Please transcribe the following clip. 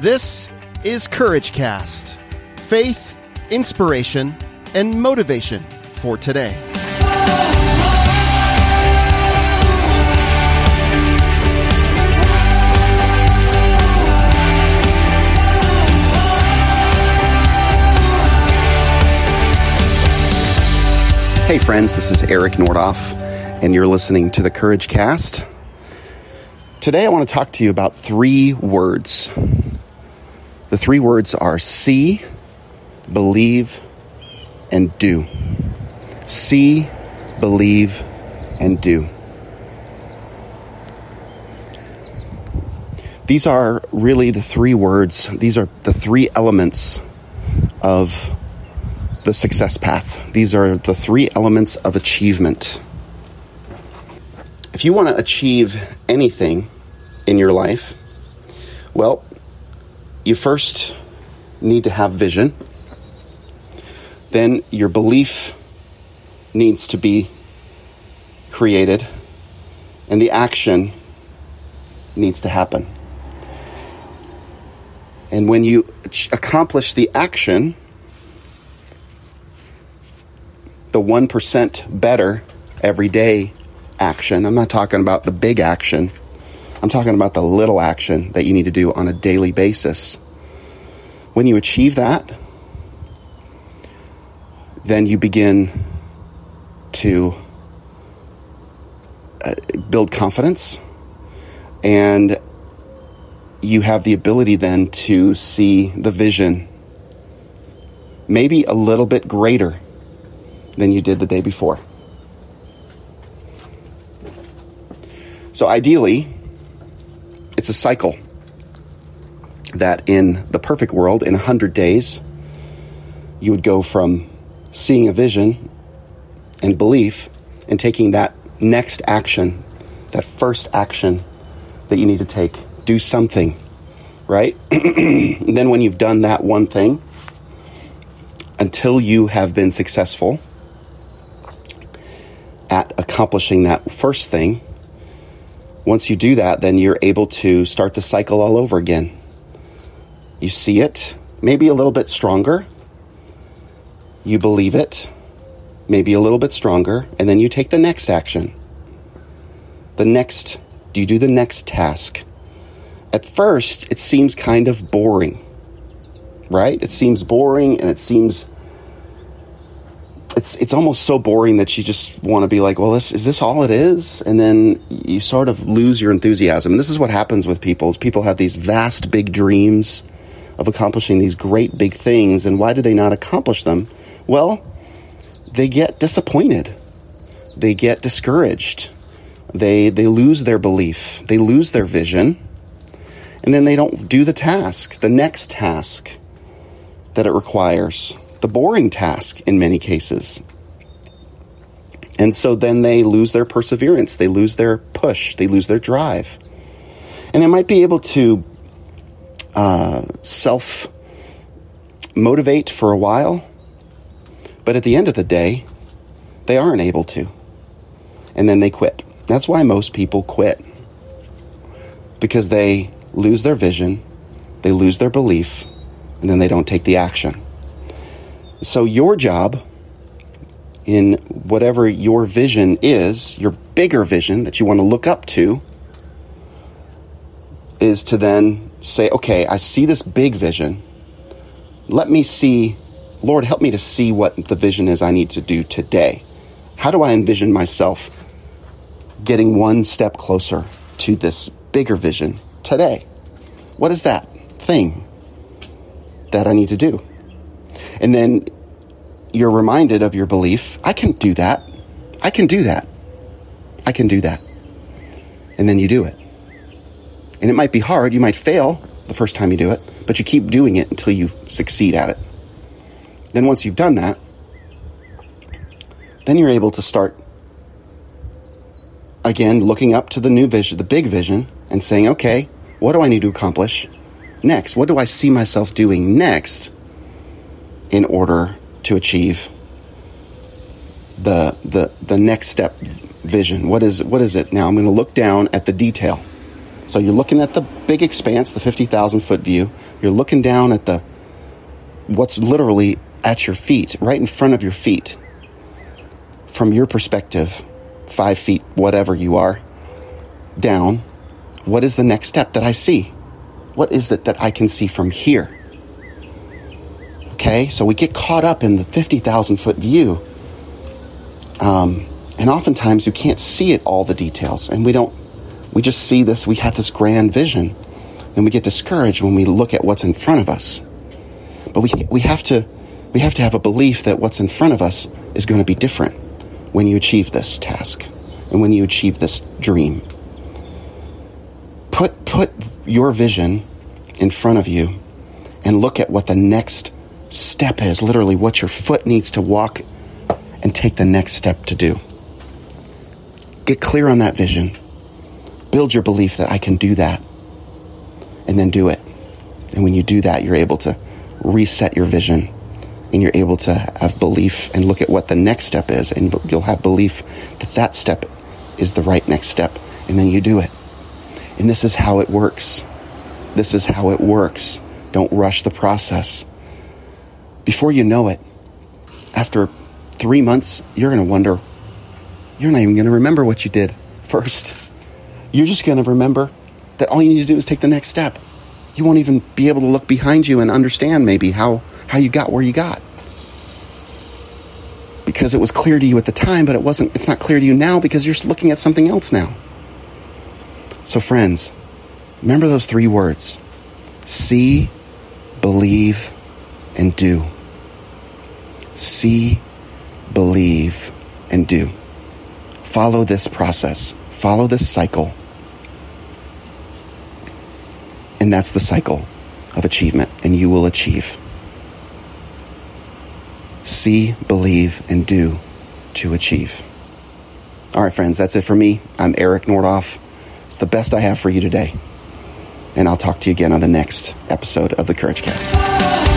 This is Courage Cast faith, inspiration, and motivation for today. Hey, friends, this is Eric Nordoff, and you're listening to the Courage Cast. Today, I want to talk to you about three words. The three words are see, believe, and do. See, believe, and do. These are really the three words, these are the three elements of the success path. These are the three elements of achievement. If you want to achieve anything in your life, well, you first need to have vision. Then your belief needs to be created, and the action needs to happen. And when you accomplish the action, the 1% better every day action. I'm not talking about the big action. I'm talking about the little action that you need to do on a daily basis. When you achieve that, then you begin to uh, build confidence and you have the ability then to see the vision maybe a little bit greater than you did the day before. So, ideally, it's a cycle that in the perfect world, in 100 days, you would go from seeing a vision and belief and taking that next action, that first action that you need to take. Do something, right? then, when you've done that one thing, until you have been successful, at accomplishing that first thing, once you do that, then you're able to start the cycle all over again. You see it, maybe a little bit stronger. You believe it, maybe a little bit stronger, and then you take the next action. The next, do you do the next task? At first, it seems kind of boring, right? It seems boring and it seems it's it's almost so boring that you just want to be like, well, this is this all it is, and then you sort of lose your enthusiasm. And this is what happens with people: is people have these vast, big dreams of accomplishing these great big things, and why do they not accomplish them? Well, they get disappointed, they get discouraged, they they lose their belief, they lose their vision, and then they don't do the task, the next task that it requires the boring task in many cases. And so then they lose their perseverance, they lose their push, they lose their drive. And they might be able to uh, self motivate for a while, but at the end of the day, they aren't able to. And then they quit. That's why most people quit. Because they lose their vision, they lose their belief, and then they don't take the action. So, your job in whatever your vision is, your bigger vision that you want to look up to, is to then say, okay, I see this big vision. Let me see, Lord, help me to see what the vision is I need to do today. How do I envision myself getting one step closer to this bigger vision today? What is that thing that I need to do? And then you're reminded of your belief I can do that. I can do that. I can do that. And then you do it. And it might be hard. You might fail the first time you do it, but you keep doing it until you succeed at it. Then, once you've done that, then you're able to start again looking up to the new vision, the big vision, and saying, okay, what do I need to accomplish next? What do I see myself doing next in order to achieve the the the next step vision? What is what is it now? I'm going to look down at the detail. So you're looking at the big expanse, the 50,000 foot view. You're looking down at the what's literally at your feet, right in front of your feet. From your perspective, five feet, whatever you are, down. What is the next step that I see? What is it that I can see from here? Okay, so we get caught up in the 50,000 foot view. Um, and oftentimes you can't see it all the details, and we don't we just see this, we have this grand vision, and we get discouraged when we look at what's in front of us. But we, we, have to, we have to have a belief that what's in front of us is going to be different when you achieve this task and when you achieve this dream. Put, put your vision in front of you and look at what the next step is literally, what your foot needs to walk and take the next step to do. Get clear on that vision build your belief that I can do that and then do it. And when you do that, you're able to reset your vision and you're able to have belief and look at what the next step is. And you'll have belief that that step is the right next step. And then you do it. And this is how it works. This is how it works. Don't rush the process. Before you know it, after three months, you're going to wonder, you're not even going to remember what you did first you're just going to remember that all you need to do is take the next step. You won't even be able to look behind you and understand maybe how, how you got where you got. Because it was clear to you at the time, but it wasn't it's not clear to you now because you're looking at something else now. So friends, remember those three words. See, believe, and do. See, believe, and do. Follow this process. Follow this cycle and that's the cycle of achievement, and you will achieve. See, believe, and do to achieve. All right, friends, that's it for me. I'm Eric Nordoff. It's the best I have for you today. And I'll talk to you again on the next episode of the Courage Cast.